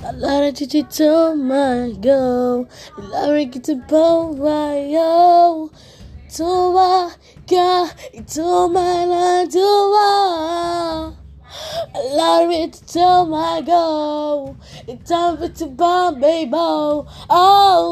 Allow you to my go. Allow you to bow my yo. Toa ka ito my la toa. Allow me to my go. It's time for to bomb, baby. Oh.